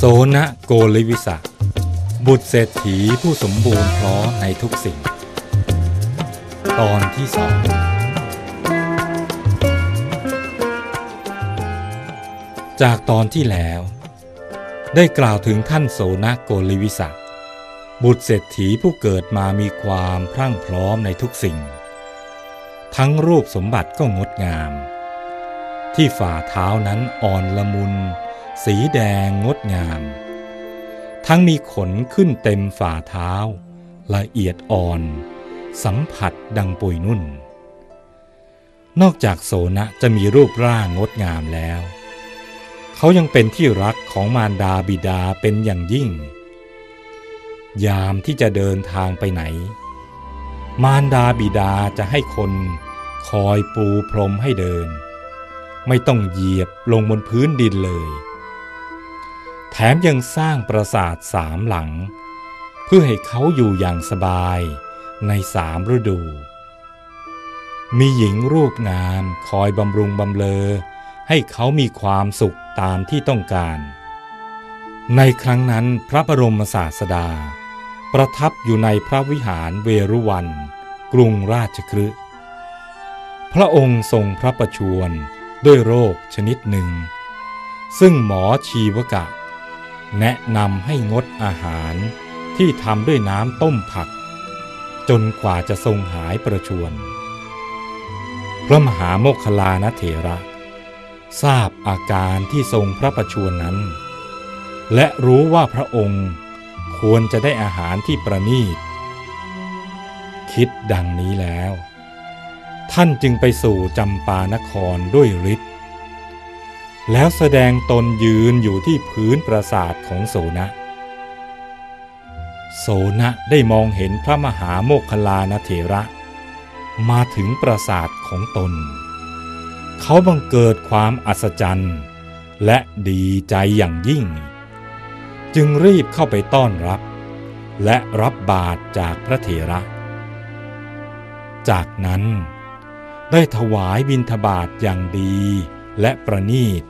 โสนะโกลิวิสะบุตรเศรษฐีผู้สมบูรณ์พร้อมในทุกสิ่ง ตอนที่สองจากตอนที่แล้ว ได้กล่าวถึงท่านโสนะโกลิวิสะบุตรเศรษฐีผู้เกิดมามีความพรั่งพร้อมในทุกสิ่ง ทั้งรูปสมบัติก็งดงาม ที่ฝ่าเท้านั้นอ่อนละมุน สีแดงงดงาม ทั้งมีขนขึ้นเต็มฝ่าเท้า ละเอียดอ่อน สัมผัสดังปุยนุ่น นอกจากโสนะจะมีรูปร่างงดงามแล้ว เขายังเป็นที่รักของมารดาบิดาเป็นอย่างยิ่ง ยามที่จะเดินทางไปไหน มารดาบิดาจะให้คนคอยปูพรมให้เดิน ไม่ต้องเหยียบลงบนพื้นดินเลย แถมยังสร้างปราสาทสามหลัง เพื่อให้เขาอยู่อย่างสบายในสามฤดู มีหญิงรูปงามคอยบำรุงบำเลอ ให้เขามีความสุขตามที่ต้องการ ในครั้งนั้นพระบรมศาสดา ประทับอยู่ในพระวิหารเวรุวัน กรุงราชคฤห์พระองค์ทรงพระประชวรด้วยโรคชนิดหนึ่ง ซึ่งหมอชีวกะ แนะนำให้งดอาหารที่ทำด้วยน้ำต้มผัก จนกว่าจะทรงหายประชวรพระมหาโมคคลานเถระ ทราบอาการที่ทรงพระประชวรนั้น และรู้ว่าพระองค์ควรจะได้อาหารที่ประณีต คิดดังนี้แล้ว ท่านจึงไปสู่จำปานครด้วยฤทธิ์ แล้วแสดงตนยืนอยู่ที่พื้นปราสาทของโสนะ โสนะได้มองเห็นพระมหาโมคคลานเถระ มาถึงปราสาทของตน เขาบังเกิดความอัศจรรย์ และดีใจอย่างยิ่ง จึงรีบเข้าไปต้อนรับ และรับบาตรจากพระเถระ จากนั้นได้ถวายบิณฑบาตอย่างดีและประนีต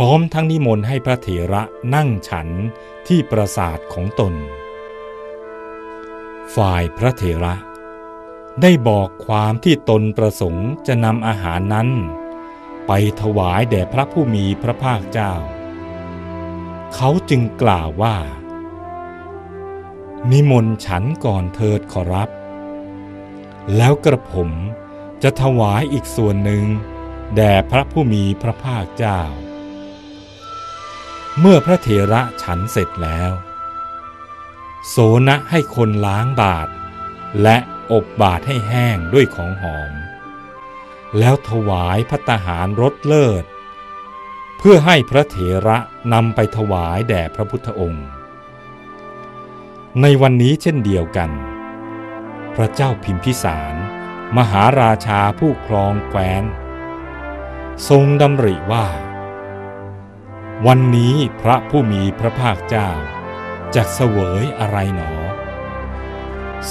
พร้อมทั้งนิมนต์ให้พระเถระนั่งฉันที่ปราสาทของตน ฝ่ายพระเถระ ได้บอกความที่ตนประสงค์จะนำอาหารนั้น ไปถวายแด่พระผู้มีพระภาคเจ้า เขาจึงกล่าวว่า นิมนต์ฉันก่อนเถิดขอรับ แล้วกระผมจะถวายอีกส่วนหนึ่งแด่พระผู้มีพระภาคเจ้า เมื่อพระเถระฉันเสร็จแล้ว โสนะให้คนล้างบาท และอบบาทให้แห้งด้วยของหอม แล้วถวายพัตหารรสเลิศ เพื่อให้พระเถระนำไปถวายแด่พระพุทธองค์ ในวันนี้เช่นเดียวกัน พระเจ้าพิมพิสาร มหาราชาผู้ครองแคว้น ทรงดำริว่า วันนี้พระผู้มีพระภาคเจ้าจะเสวยอะไรหนอ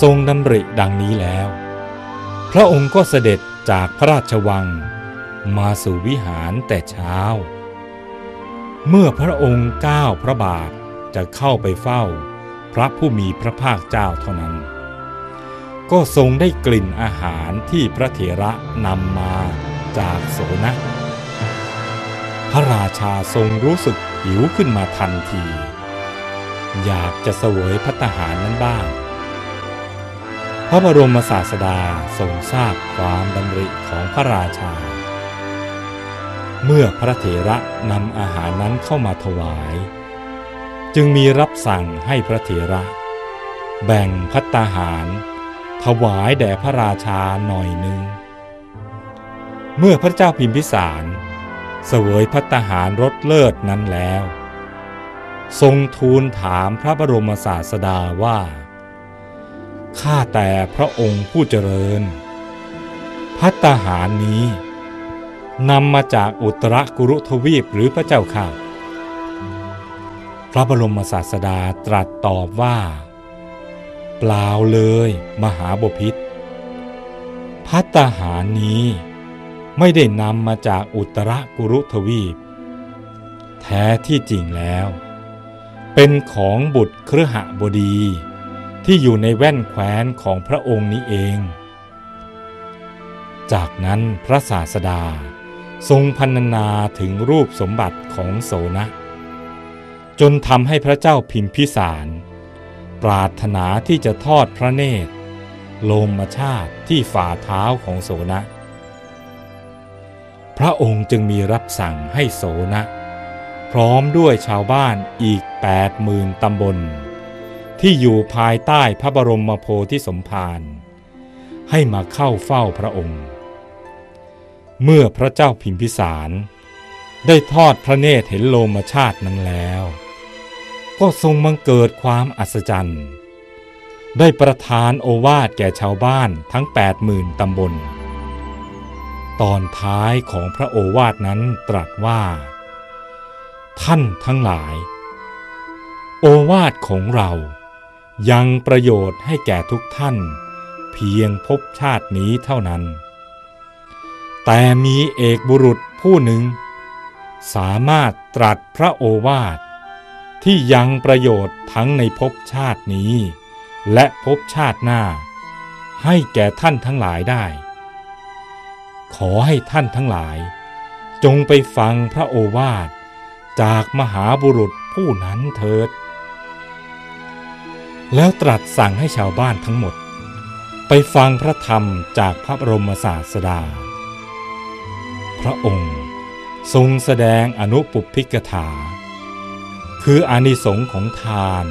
ทรงดำริดังนี้แล้ว พระองค์ก็เสด็จจากพระราชวัง มาสู่วิหารแต่เช้า เมื่อพระองค์ก้าวพระบาทจะเข้าไปเฝ้า พระผู้มีพระภาคเจ้าเท่านั้น ก็ทรงได้กลิ่นอาหารที่พระเถระนำมาจากโสนะ พระราชาทรงรู้สึกหิวขึ้นมาทันที อยากจะเสวยพัตตาหารนั้นบ้าง พระบรมศาสดาทรงทราบความดำริของพระราชา เมื่อพระเถระนำอาหารนั้นเข้ามาถวาย จึงมีรับสั่งให้พระเถระ แบ่งพัตตาหาร ถวายแด่พระราชาหน่อยหนึ่งเมื่อพระเจ้าพิมพิสาร เสวยพัตตาหารรสเลิศนั้นแล้ว ทรงทูลถามพระบรมศาสดาว่า ข้าแต่พระองค์ผู้เจริญ พัตตาหารนี้นำมาจากอุตรกุรุทวีปหรือพระเจ้าข้าพระบรมศาสดาตรัสตอบว่า เปล่าเลยมหาบพิษพัตตาหารนี้ ไม่ได้นำมาจากอุตรกุรุทวีป แท้ที่จริงแล้ว เป็นของบุตรเครือหบดีที่อยู่ในแว่นแคว้นของพระองค์นี้เอง จากนั้นพระศาสดาทรงพันนาถึงรูปสมบัติของโสนะ จนทำให้พระเจ้าพิมพิสาร ปรารถนาที่จะทอดพระเนตรโลมชาติที่ฝ่าเท้าของโสนะ พระองค์จึงมีรับสั่งให้โสนะ พร้อมด้วยชาวบ้านอีกแปดหมื่นตำบล ที่อยู่ภายใต้พระบรมโพธิสมภารให้มาเข้าเฝ้าพระองค์ เมื่อพระเจ้าพิมพิสาร ได้ทอดพระเนตรเห็นโลมชาตินั้นแล้ว ก็ทรงมังเกิดความอัศจรรย์ ได้ประทานโอวาทแก่ชาวบ้านทั้งแปดหมื่นตำบล ตอนท้ายของพระโอวาทนั้นตรัสว่า ท่านทั้งหลาย โอวาทของเรายังประโยชน์ให้แก่ทุกท่าน เพียงพบชาตินี้เท่านั้น แต่มีเอกบุรุษผู้หนึ่ง สามารถตรัสพระโอวาท ที่ยังประโยชน์ทั้งในภพชาตินี้ และภพชาติหน้า ให้แก่ท่านทั้งหลายได้ ขอให้ท่านทั้งหลาย จงไปฟังพระโอวาทจากมหาบุรุษผู้นั้นเถิด แล้วตรัสสั่งให้ชาวบ้านทั้งหมด ไปฟังพระธรรมจากพระบรมศาสดา พระองค์ทรงแสดงอนุปุพิกถา คืออานิสงค์ของทาน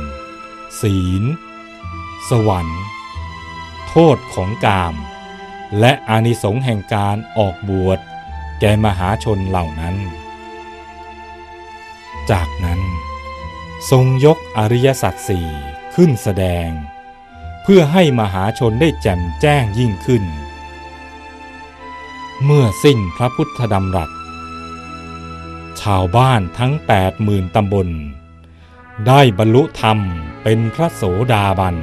ศีล สวรรค์ โทษของกาม และอานิสงค์แห่งการออกบวชแก่มหาชนเหล่านั้น จากนั้น ทรงยกอริยสัจสี่ขึ้นแสดง เพื่อให้มหาชนได้แจ่มแจ้งยิ่งขึ้น เมื่อสิ้นพระพุทธดำรัส ชาวบ้านทั้งแปดหมื่นตำบล ได้บรรลุธรรมเป็นพระโสดาบัน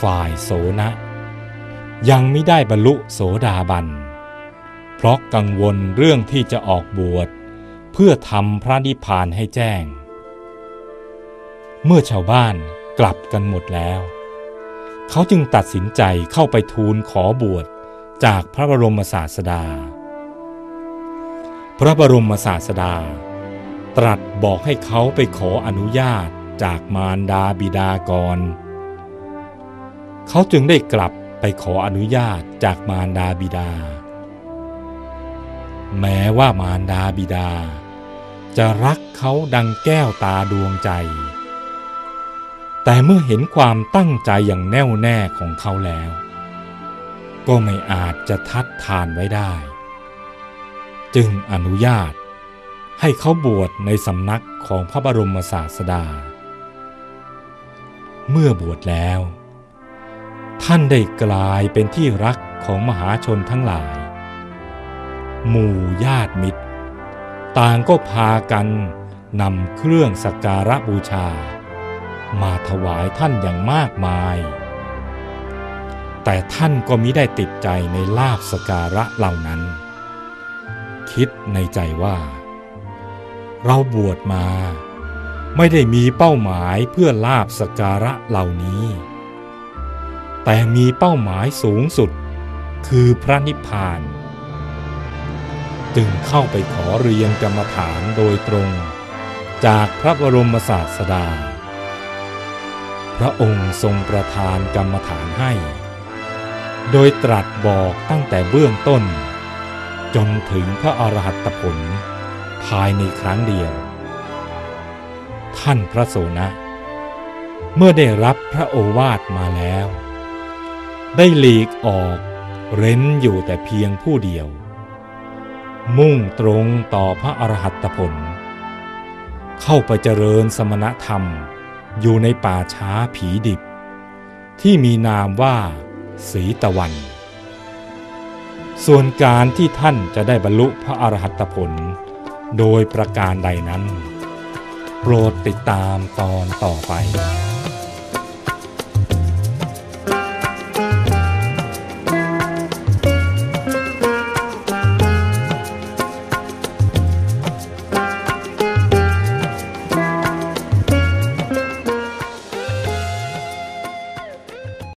ฝ่ายโสนะ ยังไม่ได้บรรลุโสดาบัน เพราะกังวลเรื่องที่จะออกบวชเพื่อทำพระนิพพานให้แจ้ง เมื่อชาวบ้านกลับกันหมดแล้ว เขาจึงตัดสินใจเข้าไปทูลขอบวชจากพระบรมศาสดา พระบรมศาสดา ตรัสบอกให้เขาไปขออนุญาตจากมารดาบิดากร เขาจึงได้กลับ ไปขออนุญาตจากมารดาบิดา แม้ว่ามารดาบิดา จะรักเขาดังแก้วตาดวงใจ แต่เมื่อเห็นความตั้งใจอย่างแน่วแน่ของเขาแล้ว ก็ไม่อาจจะทัดทานไว้ได้ จึงอนุญาตให้เขาบวชในสำนักของพระบรมศาสดา เมื่อบวชแล้ว ท่านได้กลายเป็นที่รักของมหาชนทั้งหลาย หมู่ญาติมิตร ต่างก็พากันนำเครื่องสักการะบูชา มาถวายท่านอย่างมากมาย แต่ท่านก็มิได้ติดใจในลาบสการะเหล่านั้น คิดในใจว่า เราบวชมา ไม่ได้มีเป้าหมายเพื่อลาบสการะเหล่านี้ แต่มีเป้าหมายสูงสุด คือพระนิพพาน จึงเข้าไปขอเรียนกรรมฐานโดยตรง จากพระบรมศาสดา พระองค์ทรงประทานกรรมฐานให้ โดยตรัสบอกตั้งแต่เบื้องต้น จนถึงพระอรหัตผล ภายในครั้งเดียว ท่านพระโสนะเมื่อได้รับพระโอวาทมาแล้ว ได้หลีกออกเร้นอยู่แต่เพียงผู้เดียว มุ่งตรงต่อพระอรหัตผล เข้าไปเจริญสมณธรรมอยู่ในป่าช้าผีดิบ ที่มีนามว่าสีตะวัน ส่วนการที่ท่านจะได้บรรลุพระอรหัตผล โดยประการใดนั้น โปรดติดตามตอนต่อไป